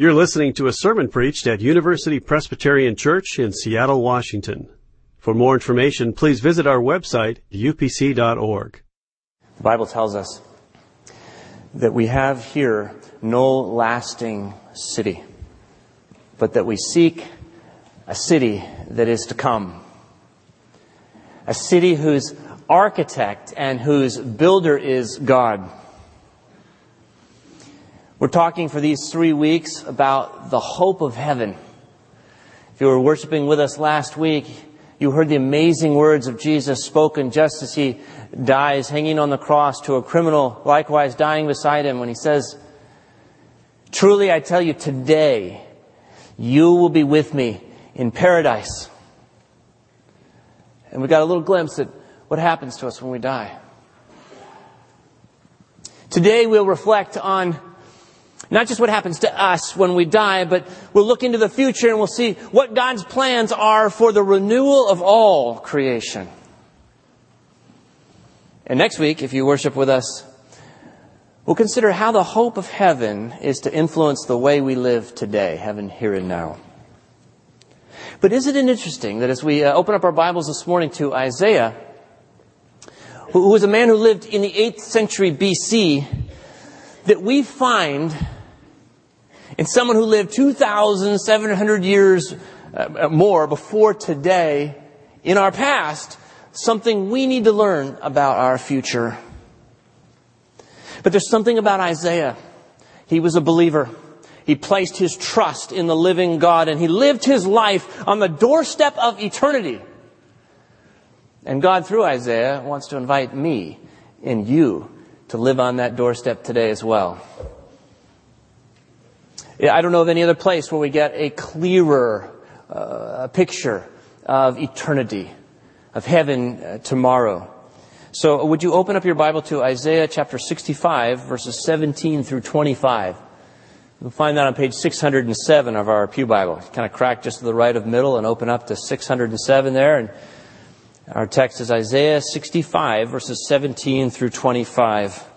You're listening to a sermon preached at University Presbyterian Church in Seattle, Washington. For more information, please visit our website, upc.org. The Bible tells us that we have here no lasting city, but that we seek a city that is to come. A city whose architect and whose builder is God. We're talking for these three weeks about the hope of heaven. If you were worshiping with us last week, you heard the amazing words of Jesus spoken just as he dies hanging on the cross to a criminal likewise dying beside him when he says, Truly I tell you today, you will be with me in paradise. And we got a little glimpse at what happens to us when we die. Today we'll reflect on not just what happens to us when we die, but we'll look into the future and we'll see what God's plans are for the renewal of all creation. And next week, if you worship with us, we'll consider how the hope of heaven is to influence the way we live today, heaven here and now. But isn't it interesting that as we uh, open up our Bibles this morning to Isaiah, who was a man who lived in the 8th century BC, that we find and someone who lived 2,700 years uh, more before today in our past, something we need to learn about our future. But there's something about Isaiah. He was a believer. He placed his trust in the living God and he lived his life on the doorstep of eternity. And God, through Isaiah, wants to invite me and you to live on that doorstep today as well. I don't know of any other place where we get a clearer uh, picture of eternity, of heaven uh, tomorrow. So would you open up your Bible to Isaiah chapter 65 verses 17 through 25. You'll find that on page 607 of our Pew Bible. Kind of crack just to the right of middle and open up to 607 there. And our text is Isaiah 65 verses 17 through 25.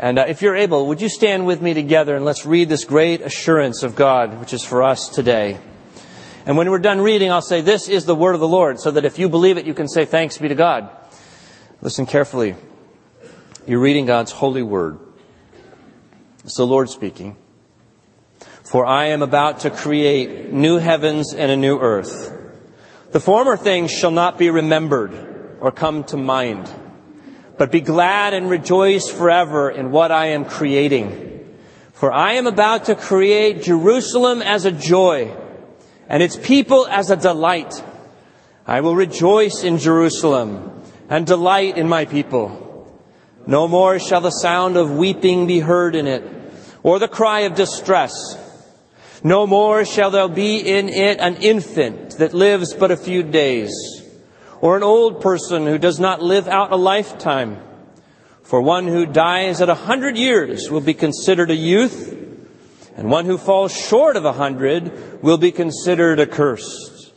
And uh, if you're able, would you stand with me together and let's read this great assurance of God, which is for us today. And when we're done reading, I'll say, This is the word of the Lord, so that if you believe it, you can say, Thanks be to God. Listen carefully. You're reading God's holy word. It's the Lord speaking. For I am about to create new heavens and a new earth. The former things shall not be remembered or come to mind. But be glad and rejoice forever in what I am creating. For I am about to create Jerusalem as a joy and its people as a delight. I will rejoice in Jerusalem and delight in my people. No more shall the sound of weeping be heard in it, or the cry of distress. No more shall there be in it an infant that lives but a few days or an old person who does not live out a lifetime. For one who dies at a hundred years will be considered a youth, and one who falls short of a hundred will be considered accursed.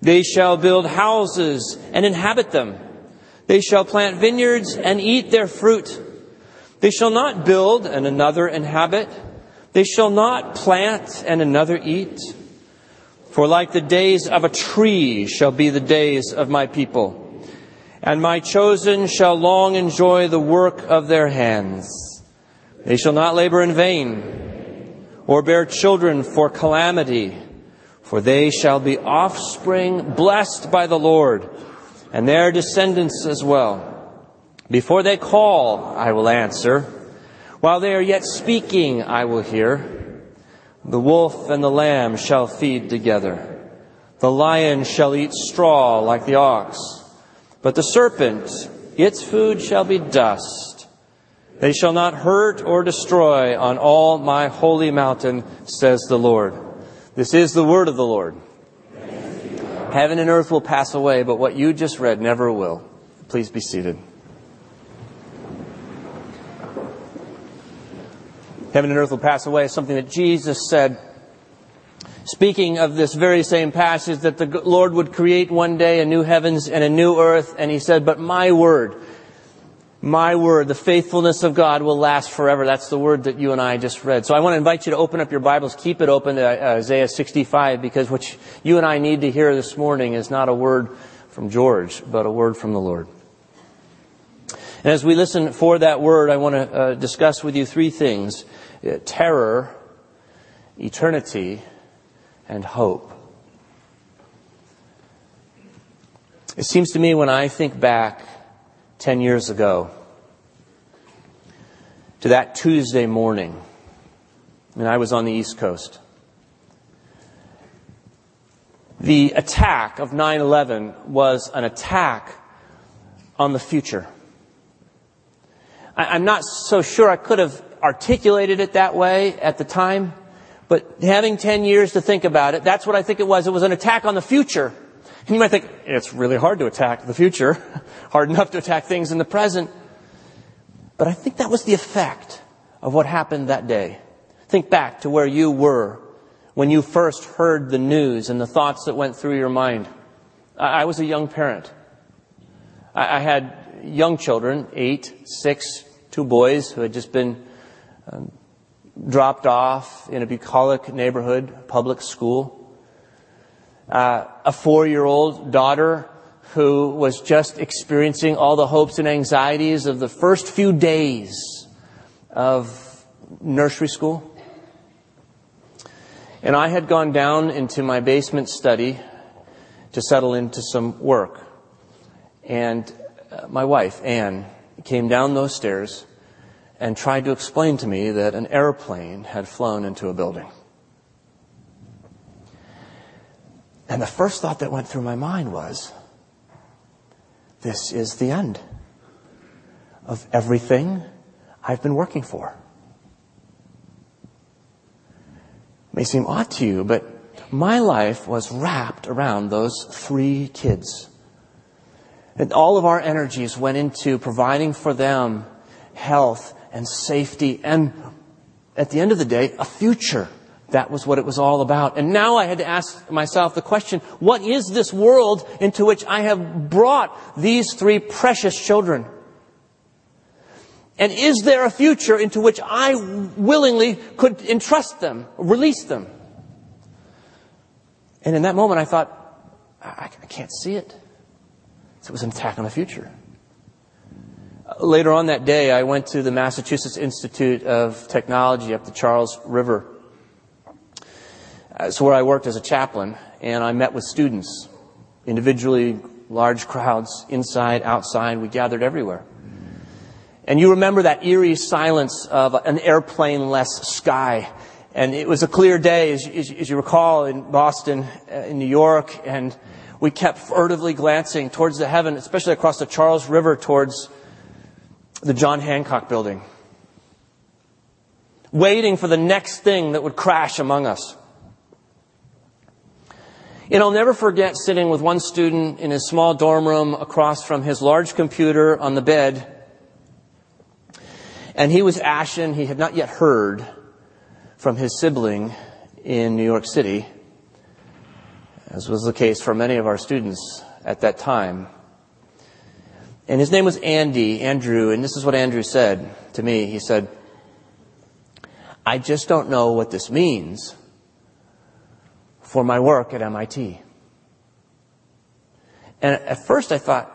They shall build houses and inhabit them. They shall plant vineyards and eat their fruit. They shall not build and another inhabit. They shall not plant and another eat. For like the days of a tree shall be the days of my people, and my chosen shall long enjoy the work of their hands. They shall not labor in vain, or bear children for calamity, for they shall be offspring blessed by the Lord, and their descendants as well. Before they call, I will answer. While they are yet speaking, I will hear. The wolf and the lamb shall feed together. The lion shall eat straw like the ox. But the serpent, its food shall be dust. They shall not hurt or destroy on all my holy mountain, says the Lord. This is the word of the Lord. Heaven and earth will pass away, but what you just read never will. Please be seated. Heaven and earth will pass away, is something that Jesus said. Speaking of this very same passage, that the Lord would create one day a new heavens and a new earth, and he said, But my word, My word, the faithfulness of God will last forever. That's the word that you and I just read. So I want to invite you to open up your Bibles. Keep it open to uh, Isaiah 65 because what you and I need to hear this morning is not a word from George, but a word from the Lord. And as we listen for that word, I want to uh, discuss with you three things. Uh, terror, eternity, and hope. It seems to me when I think back 10 years ago to that Tuesday morning, and I was on the East Coast. The attack of 9 11 was an attack on the future. I'm not so sure I could have articulated it that way at the time, but having 10 years to think about it, that's what I think it was. It was an attack on the future. And you might think, it's really hard to attack the future. hard enough to attack things in the present. But I think that was the effect of what happened that day. Think back to where you were when you first heard the news and the thoughts that went through your mind. I, was a young parent. I, had young children, eight, six, two boys who had just been um, dropped off in a bucolic neighborhood public school uh, a four year old daughter who was just experiencing all the hopes and anxieties of the first few days of nursery school. And I had gone down into my basement study to settle into some work. And Uh, my wife, Anne, came down those stairs and tried to explain to me that an airplane had flown into a building. And the first thought that went through my mind was, this is the end of everything I've been working for. It may seem odd to you, but my life was wrapped around those three kids. And all of our energies went into providing for them health and safety and at the end of the day, a future. That was what it was all about. And now I had to ask myself the question, what is this world into which I have brought these three precious children? And is there a future into which I willingly could entrust them, release them? And in that moment I thought, I, I can't see it. So it was an attack on the future. Later on that day, I went to the Massachusetts Institute of Technology up the Charles River it's where I worked as a chaplain, and I met with students, individually, large crowds, inside, outside. We gathered everywhere. And you remember that eerie silence of an airplane-less sky. And it was a clear day, as you recall, in Boston, uh, in New York, and we kept furtively glancing towards the heaven, especially across the Charles River towards the John Hancock building. Waiting for the next thing that would crash among us. And I'll never forget sitting with one student in his small dorm room across from his large computer on the bed. And he was ashen. He had not yet heard from his sibling in New York City, as was the case for many of our students at that time. And his name was Andy, Andrew, and this is what Andrew said to me. He said, I just don't know what this means for my work at MIT. And at first I thought,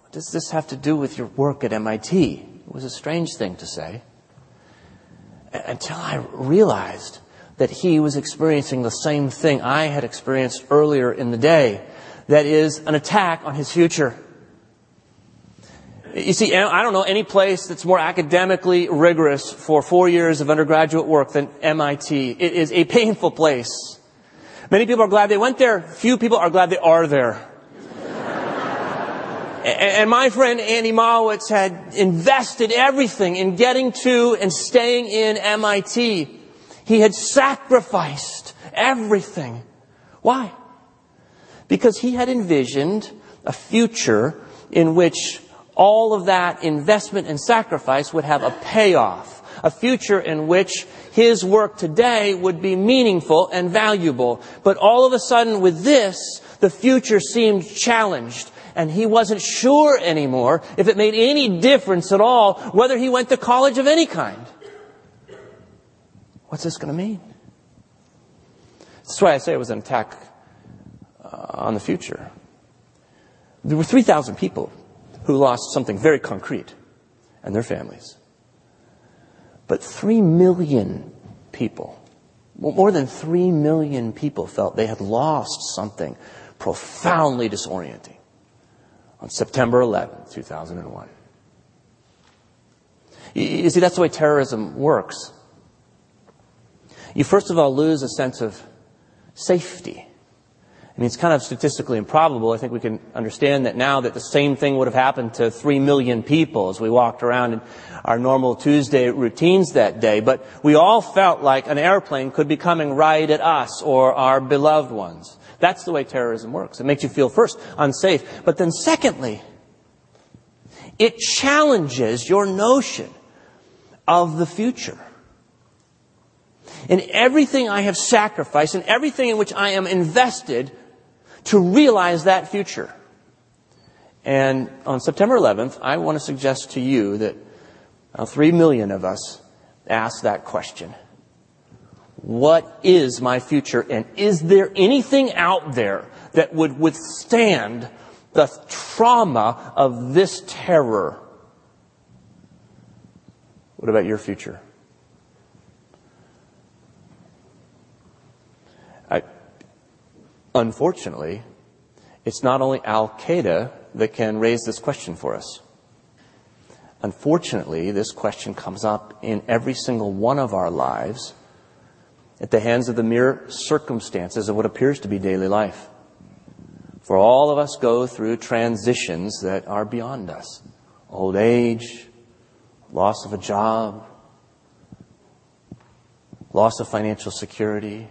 what does this have to do with your work at MIT? It was a strange thing to say. Until I realized that he was experiencing the same thing I had experienced earlier in the day. That is an attack on his future. You see, I don't know any place that's more academically rigorous for four years of undergraduate work than MIT. It is a painful place. Many people are glad they went there. Few people are glad they are there. and my friend Andy Malowitz had invested everything in getting to and staying in MIT. He had sacrificed everything. Why? Because he had envisioned a future in which all of that investment and sacrifice would have a payoff. A future in which his work today would be meaningful and valuable. But all of a sudden with this, the future seemed challenged and he wasn't sure anymore if it made any difference at all whether he went to college of any kind. What's this going to mean? That's why I say it was an attack uh, on the future. There were 3,000 people who lost something very concrete and their families. But 3 million people, more than 3 million people felt they had lost something profoundly disorienting on September 11, 2001. You see, that's the way terrorism works. You first of all lose a sense of safety. I mean, it's kind of statistically improbable. I think we can understand that now that the same thing would have happened to three million people as we walked around in our normal Tuesday routines that day. But we all felt like an airplane could be coming right at us or our beloved ones. That's the way terrorism works. It makes you feel first unsafe. But then secondly, it challenges your notion of the future. In everything I have sacrificed and everything in which I am invested to realize that future. And on September 11th, I want to suggest to you that uh, three million of us ask that question. What is my future? And is there anything out there that would withstand the trauma of this terror? What about your future? Unfortunately, it's not only Al Qaeda that can raise this question for us. Unfortunately, this question comes up in every single one of our lives at the hands of the mere circumstances of what appears to be daily life. For all of us go through transitions that are beyond us. Old age, loss of a job, loss of financial security,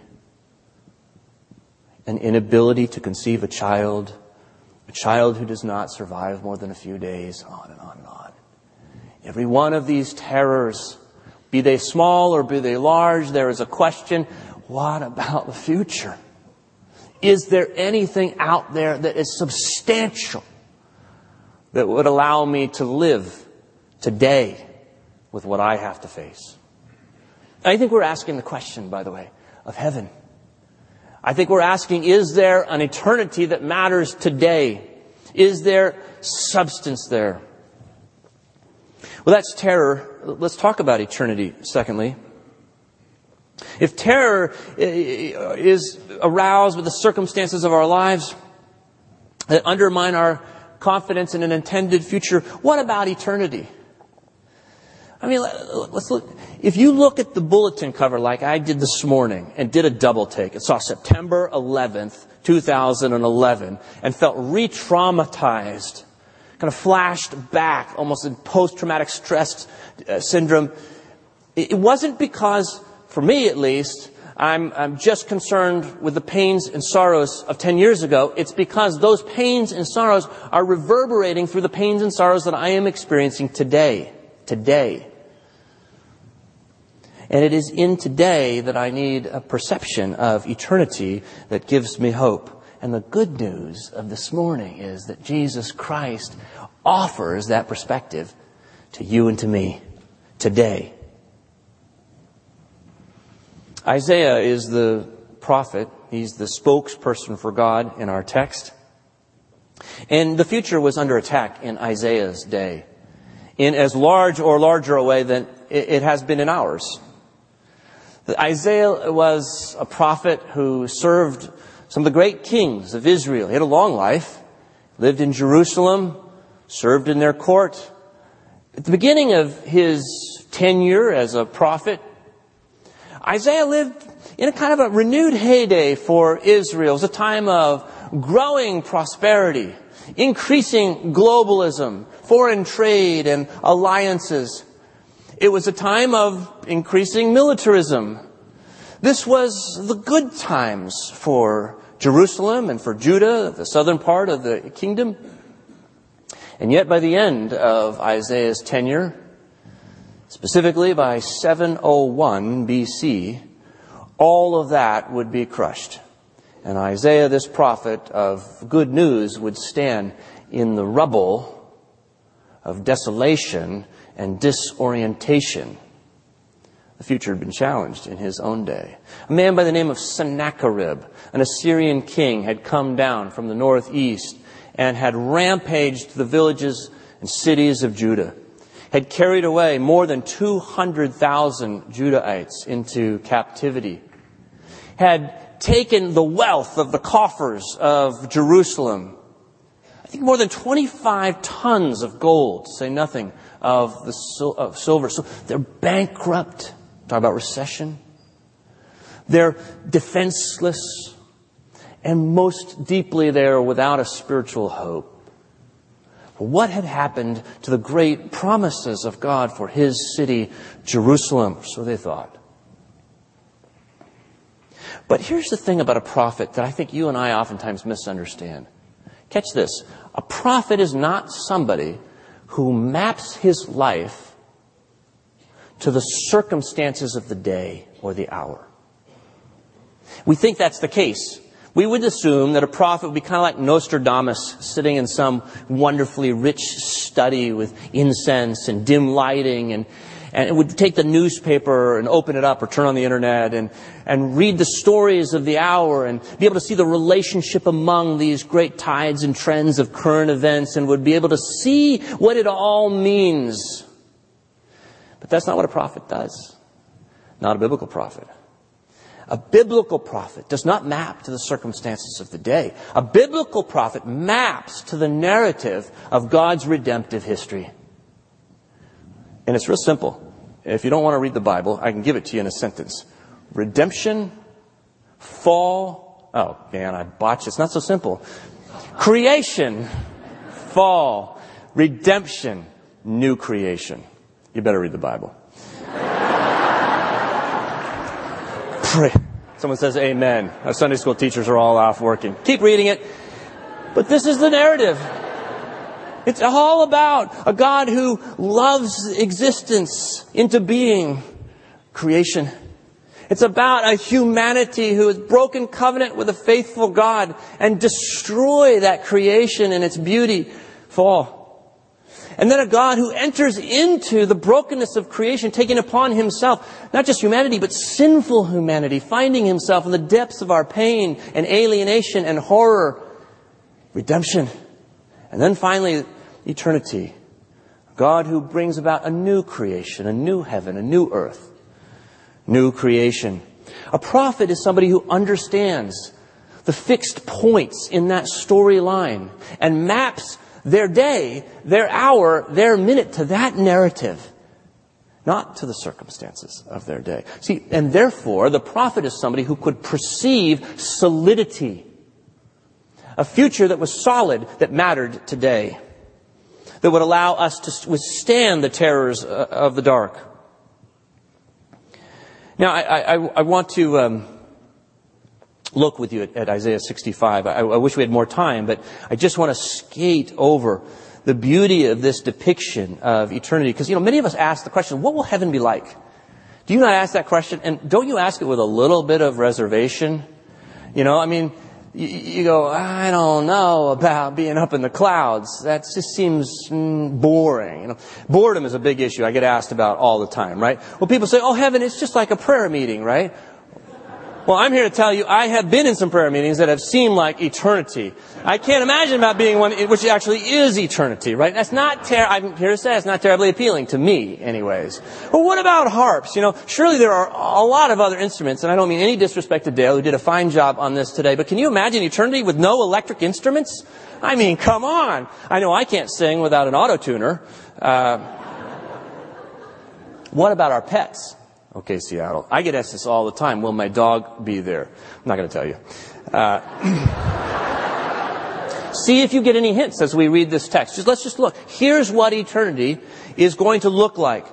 an inability to conceive a child, a child who does not survive more than a few days, on and on and on. Every one of these terrors, be they small or be they large, there is a question, what about the future? Is there anything out there that is substantial that would allow me to live today with what I have to face? I think we're asking the question, by the way, of heaven. I think we're asking, is there an eternity that matters today? Is there substance there? Well, that's terror. Let's talk about eternity, secondly. If terror eh, eh, is aroused with the circumstances of our lives that undermine our confidence in an intended future, what about eternity? I mean, let's look. If you look at the bulletin cover like I did this morning and did a double take, it saw September 11th, 2011, and felt re-traumatized, kind of flashed back almost in post-traumatic stress uh, syndrome. It wasn't because, for me at least, I'm, I'm just concerned with the pains and sorrows of 10 years ago. It's because those pains and sorrows are reverberating through the pains and sorrows that I am experiencing today. Today. And it is in today that I need a perception of eternity that gives me hope. And the good news of this morning is that Jesus Christ offers that perspective to you and to me today. Isaiah is the prophet. He's the spokesperson for God in our text. And the future was under attack in Isaiah's day in as large or larger a way than it has been in ours. Isaiah was a prophet who served some of the great kings of Israel. He had a long life, lived in Jerusalem, served in their court. At the beginning of his tenure as a prophet, Isaiah lived in a kind of a renewed heyday for Israel. It was a time of growing prosperity, increasing globalism, foreign trade and alliances. It was a time of increasing militarism. This was the good times for Jerusalem and for Judah, the southern part of the kingdom. And yet by the end of Isaiah's tenure, specifically by 701 BC, all of that would be crushed. And Isaiah, this prophet of good news, would stand in the rubble of desolation and disorientation. The future had been challenged in his own day. A man by the name of Sennacherib, an Assyrian king, had come down from the northeast and had rampaged the villages and cities of Judah, had carried away more than 200,000 Judahites into captivity, had taken the wealth of the coffers of Jerusalem, I think more than 25 tons of gold, to say nothing of the sil- of silver. So they're bankrupt. Talk about recession. They're defenseless. And most deeply, they're without a spiritual hope. What had happened to the great promises of God for His city, Jerusalem? So they thought. But here's the thing about a prophet that I think you and I oftentimes misunderstand. Catch this. A prophet is not somebody who maps his life to the circumstances of the day or the hour. We think that's the case. We would assume that a prophet would be kind of like Nostradamus sitting in some wonderfully rich study with incense and dim lighting and, and it would take the newspaper and open it up or turn on the internet and, and read the stories of the hour and be able to see the relationship among these great tides and trends of current events and would be able to see what it all means. But that's not what a prophet does. Not a biblical prophet. A biblical prophet does not map to the circumstances of the day. A biblical prophet maps to the narrative of God's redemptive history. And it's real simple. If you don't want to read the Bible, I can give it to you in a sentence. Redemption, fall, oh man, I botched it. It's not so simple. Creation, fall, redemption, new creation. You better read the Bible. Pray. Someone says amen. Our Sunday school teachers are all off working. Keep reading it. But this is the narrative. It's all about a God who loves existence into being, creation. It's about a humanity who has broken covenant with a faithful God and destroy that creation and its beauty, fall. And then a God who enters into the brokenness of creation, taking upon himself not just humanity, but sinful humanity, finding himself in the depths of our pain and alienation and horror, redemption. And then finally, eternity. God who brings about a new creation, a new heaven, a new earth, new creation. A prophet is somebody who understands the fixed points in that storyline and maps their day, their hour, their minute to that narrative, not to the circumstances of their day. See, and therefore, the prophet is somebody who could perceive solidity, a future that was solid, that mattered today, that would allow us to withstand the terrors uh, of the dark. Now, I, I, I want to. Um, look with you at, at Isaiah 65. I, I wish we had more time, but I just want to skate over the beauty of this depiction of eternity. Because, you know, many of us ask the question, what will heaven be like? Do you not ask that question? And don't you ask it with a little bit of reservation? You know, I mean, you, you go, I don't know about being up in the clouds. That just seems mm, boring. You know, boredom is a big issue I get asked about all the time, right? Well, people say, oh, heaven, it's just like a prayer meeting, right? Well, I'm here to tell you, I have been in some prayer meetings that have seemed like eternity. I can't imagine about being one which actually is eternity, right? That's not ter- I'm here to say it's not terribly appealing to me, anyways. But what about harps? You know, surely there are a lot of other instruments, and I don't mean any disrespect to Dale, who did a fine job on this today, but can you imagine eternity with no electric instruments? I mean, come on. I know I can't sing without an auto tuner. Uh, what about our pets? Okay, Seattle. I get asked this all the time. Will my dog be there? I'm not going to tell you. Uh, see if you get any hints as we read this text. Just, let's just look. Here's what eternity is going to look like.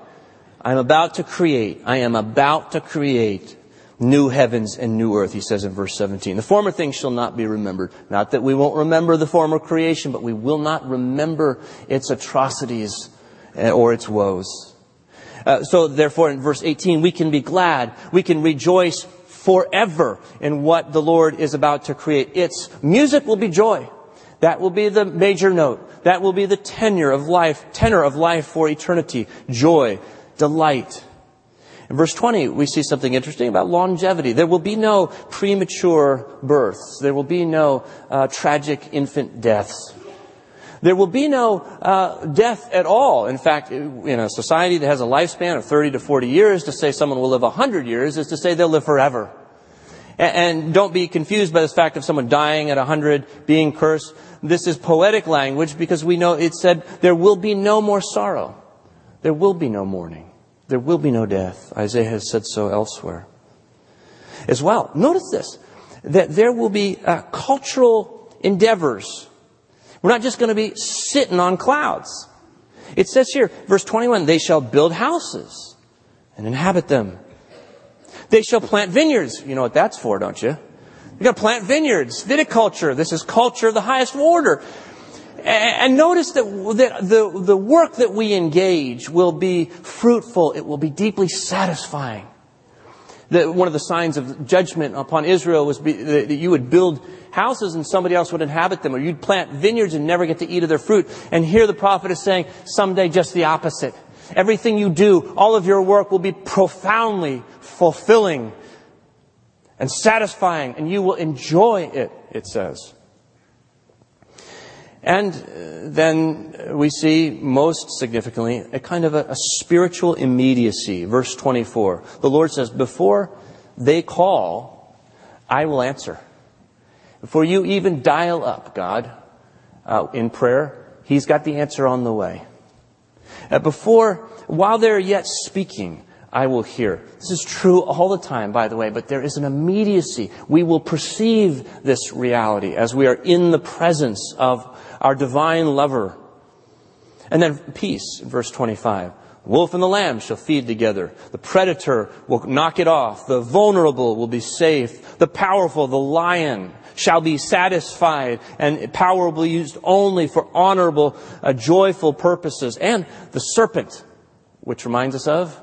I'm about to create. I am about to create new heavens and new earth, he says in verse 17. The former things shall not be remembered. Not that we won't remember the former creation, but we will not remember its atrocities eh, or its woes. Uh, so therefore in verse 18, we can be glad, we can rejoice forever in what the Lord is about to create. Its music will be joy. That will be the major note. That will be the tenor of life, tenor of life for eternity. Joy, delight. In verse 20, we see something interesting about longevity. There will be no premature births. There will be no uh, tragic infant deaths. There will be no uh, death at all. In fact, in a society that has a lifespan of 30 to 40 years, to say someone will live 100 years is to say they'll live forever. And, don't be confused by this fact of someone dying at 100, being cursed. This is poetic language because we know it said there will be no more sorrow. There will be no mourning. There will be no death. Isaiah has said so elsewhere. As well, notice this, that there will be uh, cultural endeavors we're not just going to be sitting on clouds. It says here, verse 21, they shall build houses and inhabit them. They shall plant vineyards. You know what that's for, don't you? They got to plant vineyards, viticulture. This is culture of the highest order. And notice that the, the work that we engage will be fruitful. It will be deeply satisfying. That one of the signs of judgment upon Israel was that you would build houses and somebody else would inhabit them, or you'd plant vineyards and never get to eat of their fruit. And here the prophet is saying, someday just the opposite. Everything you do, all of your work will be profoundly fulfilling and satisfying, and you will enjoy it, it says. And uh, then we see, most significantly, a kind of a, a, spiritual immediacy. Verse 24. The Lord says, Before they call, I will answer. Before you even dial up God uh, in prayer, He's got the answer on the way. Uh, before, while they're yet speaking, I will hear. This is true all the time, by the way, but there is an immediacy. We will perceive this reality as we are in the presence of our divine lover. And then peace, verse 25. The wolf and the lamb shall feed together. The predator will knock it off. The vulnerable will be safe. The powerful, the lion, shall be satisfied and power will be used only for honorable, uh, joyful purposes. And the serpent, which reminds us of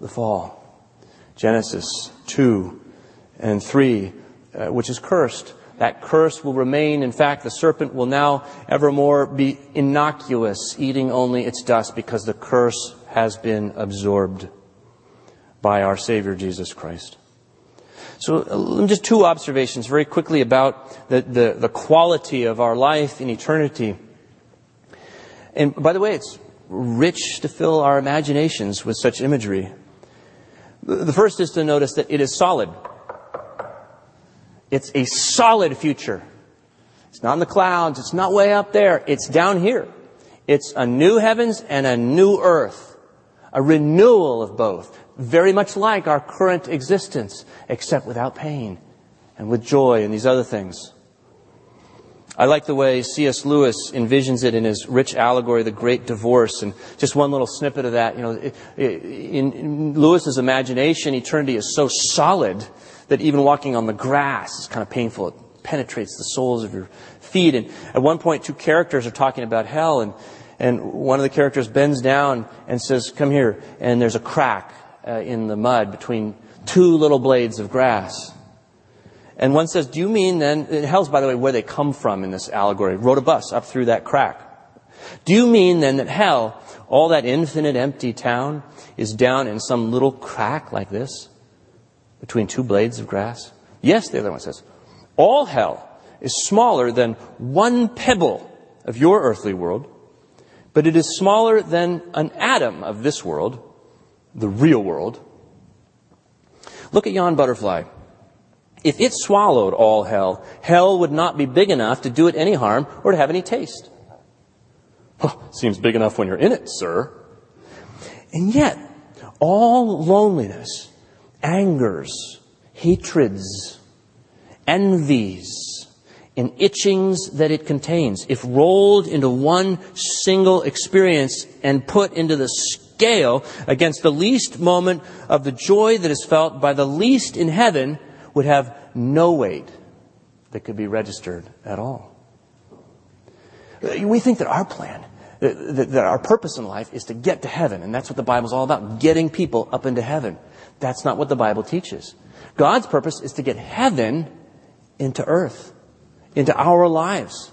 the fall. Genesis 2 and 3, uh, which is cursed. That curse will remain. In fact, the serpent will now evermore be innocuous, eating only its dust because the curse has been absorbed by our Savior Jesus Christ. So uh, just two observations very quickly about the, the, the quality of our life in eternity. And by the way, it's rich to fill our imaginations with such imagery. The first is to notice that it is solid. It's a solid future. It's not in the clouds. It's not way up there. It's down here. It's a new heavens and a new earth. A renewal of both very much like our current existence, except without pain and with joy and these other things. I like the way C.S. Lewis envisions it in his rich allegory, The Great Divorce, and just one little snippet of that. You know, in, Lewis's imagination, eternity is so solid that even walking on the grass is kind of painful. It penetrates the soles of your feet. And at one point, two characters are talking about hell, and, and one of the characters bends down and says, "Come here," and there's a crack uh, in the mud between two little blades of grass. And one says, Do you mean then, hell's by the way where they come from in this allegory, rode a bus up through that crack. Do you mean then that hell, all that infinite empty town, is down in some little crack like this between two blades of grass? Yes, the other one says. All hell is smaller than one pebble of your earthly world, but it is smaller than an atom of this world, the real world. Look at yon butterfly. If it swallowed all hell, hell would not be big enough to do it any harm or to have any taste. Oh, seems big enough when you're in it, sir. And yet, all loneliness, angers, hatreds, envies, and itchings that it contains, if rolled into one single experience and put into the scale against the least moment of the joy that is felt by the least in heaven would have no weight that could be registered at all. We think that our plan, that, our purpose in life is to get to heaven, and that's what the Bible's all about, getting people up into heaven. That's not what the Bible teaches. God's purpose is to get heaven into earth, into our lives.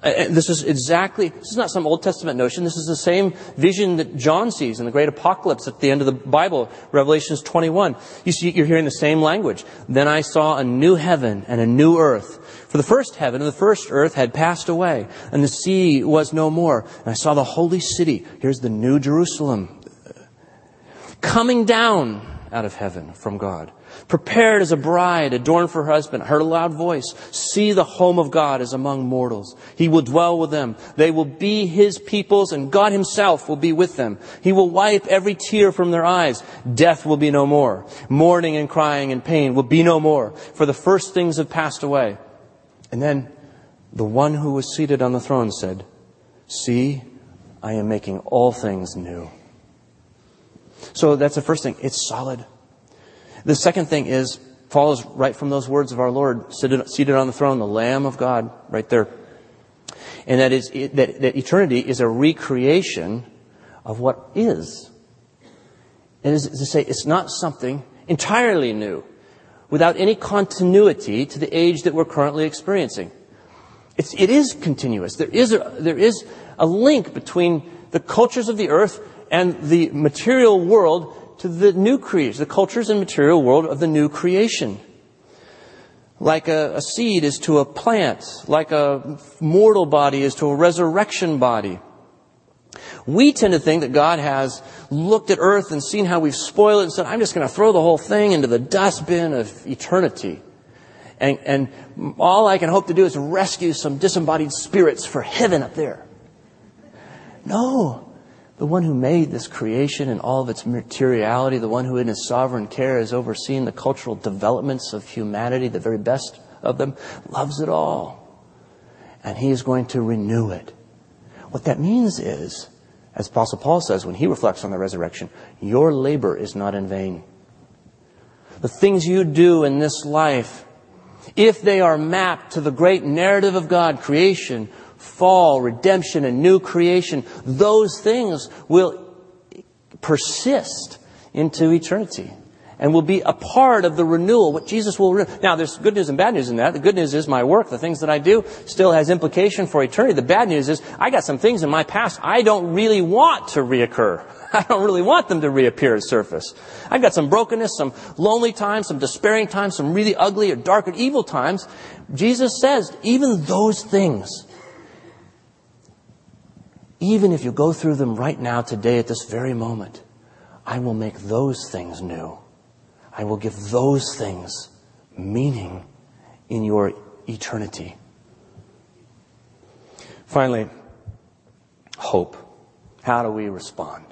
And this is exactly, this is not some Old Testament notion. This is the same vision that John sees in the great apocalypse at the end of the Bible, Revelations 21. You see, you're hearing the same language. Then I saw a new heaven and a new earth. For the first heaven and the first earth had passed away, and the sea was no more. And I saw the holy city. Here's the new Jerusalem. Uh, coming down out of heaven from God prepared as a bride adorned for her husband, heard a loud voice, see the home of God is among mortals. He will dwell with them. They will be his peoples and God himself will be with them. He will wipe every tear from their eyes. Death will be no more. Mourning and crying and pain will be no more, for the first things have passed away. And then the one who was seated on the throne said, See, I am making all things new. So that's the first thing. It's solid. The second thing is, follows right from those words of our Lord, seated on the throne, the Lamb of God, right there. And that is, that, that eternity is a recreation of what is. It is to say, it's not something entirely new, without any continuity to the age that we're currently experiencing. It's, it is continuous. There is, a, there is a link between the cultures of the earth and the material world to the new creation, the cultures and material world of the new creation. Like a, a seed is to a plant, like a mortal body is to a resurrection body. We tend to think that God has looked at earth and seen how we've spoiled it and said, I'm just going to throw the whole thing into the dustbin of eternity. And, and all I can hope to do is rescue some disembodied spirits for heaven up there. No the one who made this creation and all of its materiality, the one who in his sovereign care has overseen the cultural developments of humanity, the very best of them, loves it all. And he is going to renew it. What that means is, as Apostle Paul says when he reflects on the resurrection, your labor is not in vain. The things you do in this life, if they are mapped to the great narrative of God, creation, fall, redemption, and new creation, those things will persist into eternity and will be a part of the renewal, what Jesus will renew. Now, there's good news and bad news in that. The good news is my work, the things that I do, still has implication for eternity. The bad news is I got some things in my past I don't really want to reoccur. I don't really want them to reappear at surface. I've got some brokenness, some lonely times, some despairing times, some really ugly or dark or evil times. Jesus says, even those things even if you go through them right now, today, at this very moment, I will make those things new. I will give those things meaning in your eternity. Finally, hope. How do we respond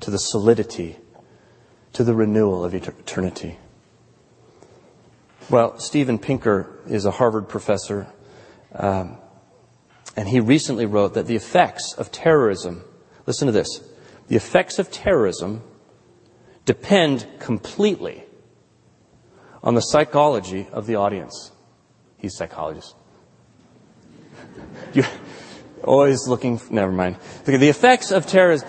to the solidity, to the renewal of eternity? Well, Steven Pinker is a Harvard professor. Um, and he recently wrote that the effects of terrorism, listen to this, the effects of terrorism depend completely on the psychology of the audience. He's a psychologist. you always looking, never mind. The effects of terrorism.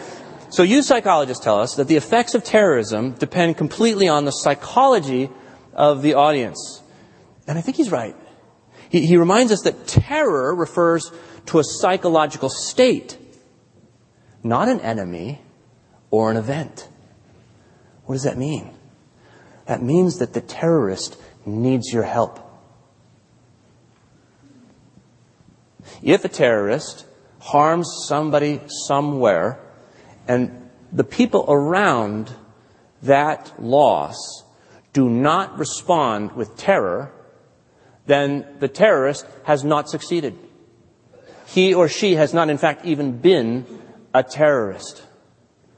So you psychologists tell us that the effects of terrorism depend completely on the psychology of the audience. And I think he's right. He, he reminds us that terror refers to a psychological state, not an enemy or an event. What does that mean? That means that the terrorist needs your help. If a terrorist harms somebody somewhere and the people around that loss do not respond with terror, then the terrorist has not succeeded he or she has not, in fact, even been a terrorist.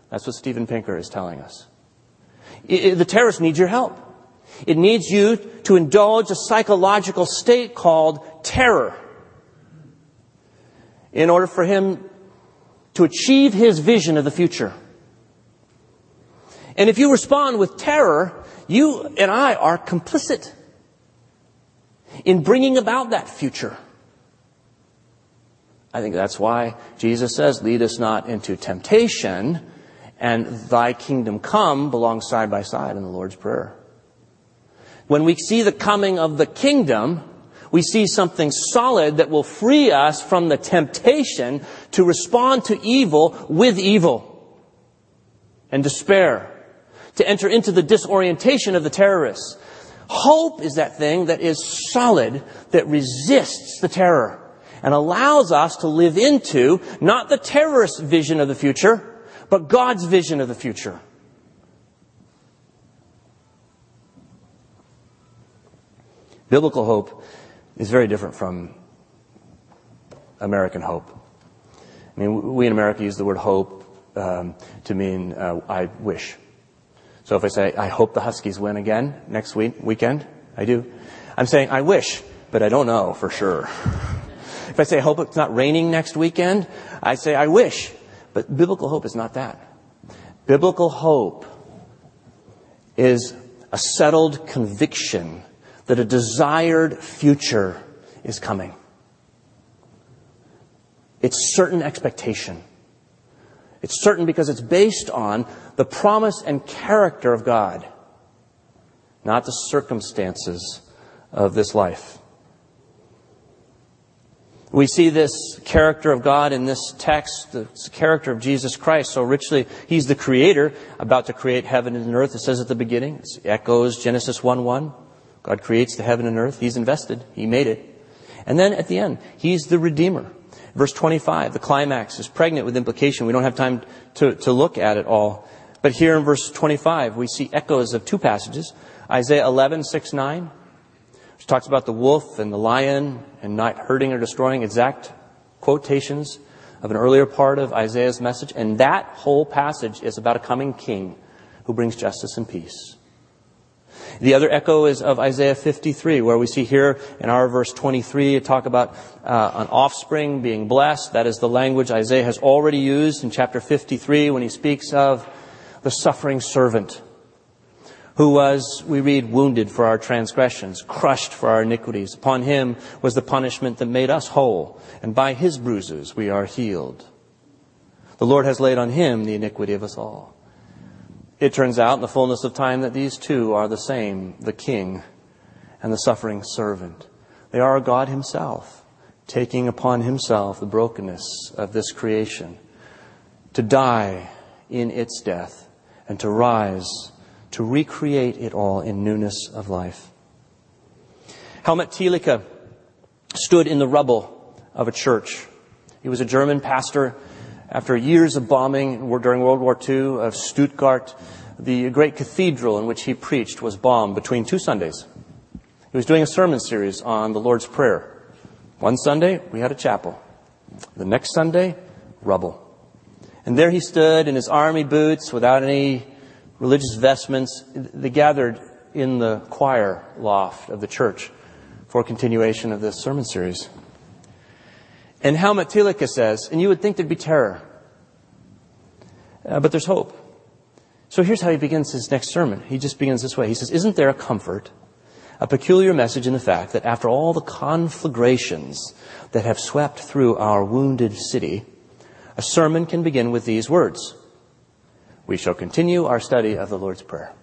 That's what Steven Pinker is telling us. The terrorist needs your help. It needs you to indulge a psychological state called terror in order for him to achieve his vision of the future. And if you respond with terror, you and I are complicit in bringing about that future. I think that's why Jesus says, lead us not into temptation and thy kingdom come belong side by side in the Lord's Prayer. When we see the coming of the kingdom, we see something solid that will free us from the temptation to respond to evil with evil and despair, to enter into the disorientation of the terrorists. Hope is that thing that is solid, that resists the terror and allows us to live into not the terrorist vision of the future, but God's vision of the future. Biblical hope is very different from American hope. I mean, we in America use the word hope um, to mean uh, I wish. So if I say I hope the Huskies win again next week weekend, I do. I'm saying I wish, but I don't know for sure. if I say I hope it's not raining next weekend, I say I wish. But biblical hope is not that. Biblical hope is a settled conviction that a desired future is coming. It's certain expectation. It's certain because it's based on the promise and character of God, not the circumstances of this life. We see this character of God in this text, the character of Jesus Christ so richly. He's the creator, about to create heaven and earth. It says at the beginning. It echoes Genesis 1 1. God creates the heaven and earth. He's invested. He made it. And then at the end, He's the Redeemer. Verse 25, the climax is pregnant with implication. We don't have time to, to look at it all. But here in verse 25, we see echoes of two passages. Isaiah 11, 6, 9, which talks about the wolf and the lion and not hurting or destroying, exact quotations of an earlier part of Isaiah's message. And that whole passage is about a coming king who brings justice and peace. The other echo is of Isaiah 53, where we see here in our verse 23 talk about uh, an offspring being blessed. That is the language Isaiah has already used in chapter 53 when he speaks of the suffering servant who was, we read, wounded for our transgressions, crushed for our iniquities. Upon him was the punishment that made us whole, and by his bruises we are healed. The Lord has laid on him the iniquity of us all. It turns out in the fullness of time that these two are the same, the king and the suffering servant. They are God himself, taking upon himself the brokenness of this creation, to die in its death and to rise to recreate it all in newness of life. Helmut Thielicke stood in the rubble of a church. He was a German pastor after years of bombing during World War II of Stuttgart, the great cathedral in which he preached was bombed between two Sundays. He was doing a sermon series on the Lord's Prayer. One Sunday, we had a chapel. The next Sunday, rubble. And there he stood in his army boots without any religious vestments. They gathered in the choir loft of the church for continuation of this sermon series. And Helmut Thielicke says, and you would think there'd be terror, uh, but there's hope. So here's how he begins his next sermon. He just begins this way. He says, Isn't there a comfort, a peculiar message in the fact that after all the conflagrations that have swept through our wounded city, a sermon can begin with these words We shall continue our study of the Lord's Prayer.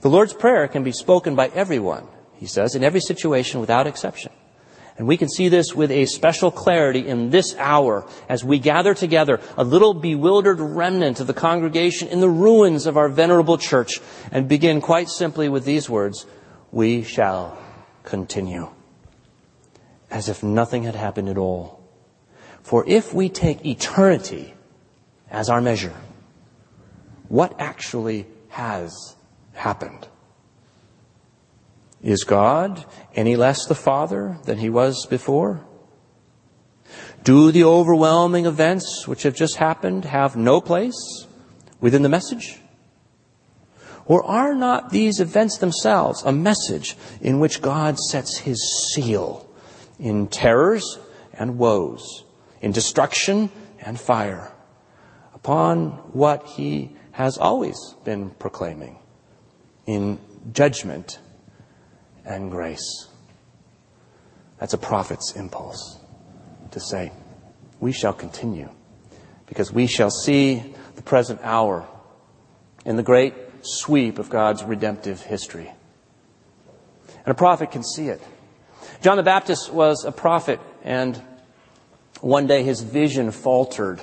The Lord's Prayer can be spoken by everyone, he says, in every situation without exception. And we can see this with a special clarity in this hour as we gather together, a little bewildered remnant of the congregation in the ruins of our venerable church, and begin quite simply with these words, We shall continue. As if nothing had happened at all. For if we take eternity as our measure, what actually has happened? Is God any less the Father than he was before? Do the overwhelming events which have just happened have no place within the message? Or are not these events themselves a message in which God sets his seal in terrors and woes, in destruction and fire, upon what he has always been proclaiming, in judgment and grace. That's a prophet's impulse to say, we shall continue because we shall see the present hour in the great sweep of God's redemptive history. And a prophet can see it. John the Baptist was a prophet, and one day his vision faltered.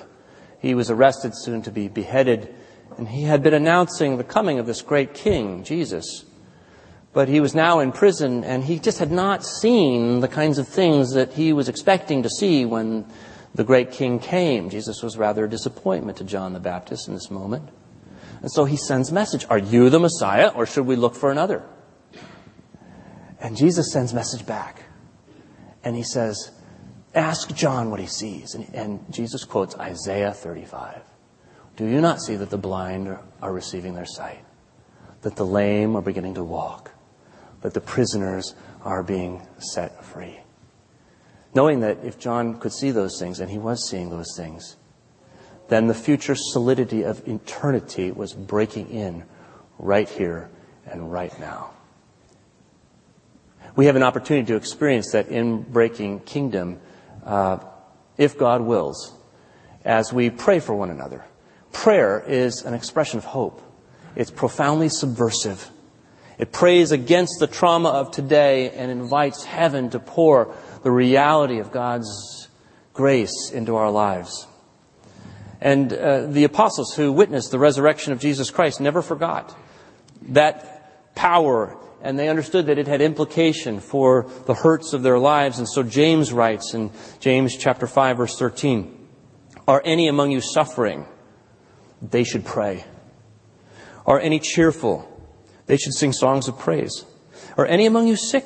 He was arrested, soon to be beheaded, and he had been announcing the coming of this great king, Jesus. But he was now in prison, and he just had not seen the kinds of things that he was expecting to see when the great king came. Jesus was rather a disappointment to John the Baptist in this moment. And so he sends message, Are you the Messiah, or should we look for another? And Jesus sends message back. And he says, Ask John what he sees. And, and Jesus quotes Isaiah 35. Do you not see that the blind are receiving their sight? That the lame are beginning to walk? That the prisoners are being set free? Knowing that if John could see those things, and he was seeing those things, then the future solidity of eternity was breaking in right here and right now. We have an opportunity to experience that in breaking kingdom, uh, if God wills, as we pray for one another. Prayer is an expression of hope. It's profoundly subversive. It prays against the trauma of today and invites heaven to pour the reality of God's grace into our lives. And uh, the apostles who witnessed the resurrection of Jesus Christ never forgot that power, and they understood that it had implication for the hurts of their lives. And so James writes in James chapter 5 verse 13, Are any among you suffering? They should pray. Are any cheerful? They should sing songs of praise. Are any among you sick?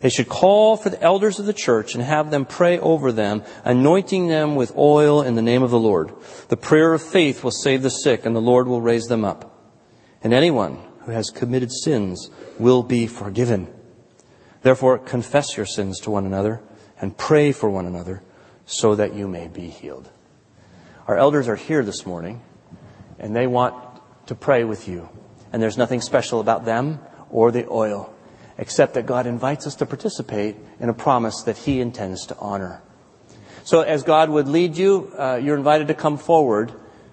They should call for the elders of the church and have them pray over them, anointing them with oil in the name of the Lord. The prayer of faith will save the sick, and the Lord will raise them up. And anyone who has committed sins will be forgiven. Therefore, confess your sins to one another and pray for one another so that you may be healed. Our elders are here this morning, and they want to pray with you. And there's nothing special about them or the oil except that God invites us to participate in a promise that He intends to honor. So, as God would lead you, uh, you're invited to come forward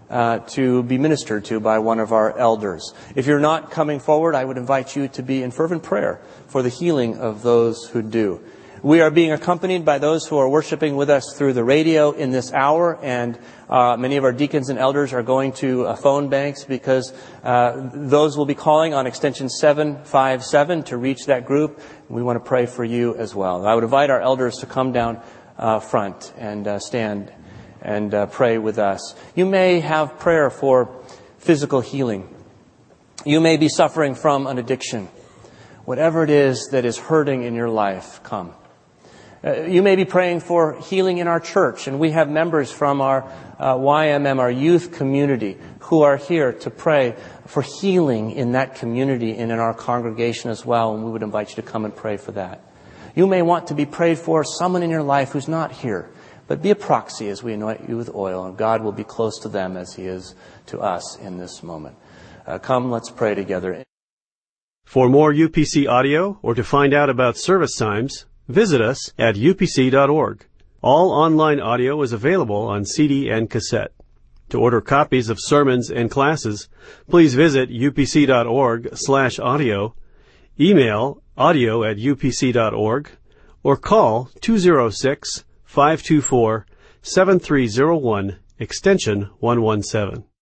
uh, to be ministered to by one of our elders. If you're not coming forward, I would invite you to be in fervent prayer for the healing of those who do. We are being accompanied by those who are worshiping with us through the radio in this hour, and uh, many of our deacons and elders are going to uh, phone banks because uh, those will be calling on extension 757 to reach that group. We want to pray for you as well. I would invite our elders to come down uh, front and uh, stand and uh, pray with us. You may have prayer for physical healing. You may be suffering from an addiction. Whatever it is that is hurting in your life, come. Uh, you may be praying for healing in our church, and we have members from our uh, YMM, our youth community, who are here to pray for healing in that community and in our congregation as well, and we would invite you to come and pray for that. You may want to be prayed for someone in your life who's not here, but be a proxy as we anoint you with oil, and God will be close to them as He is to us in this moment. Uh, come, let's pray together. For more UPC audio or to find out about service times, Visit us at upc.org. All online audio is available on CD and cassette. To order copies of sermons and classes, please visit upc.org slash audio, email audio at upc.org, or call 206 524 7301 extension 117.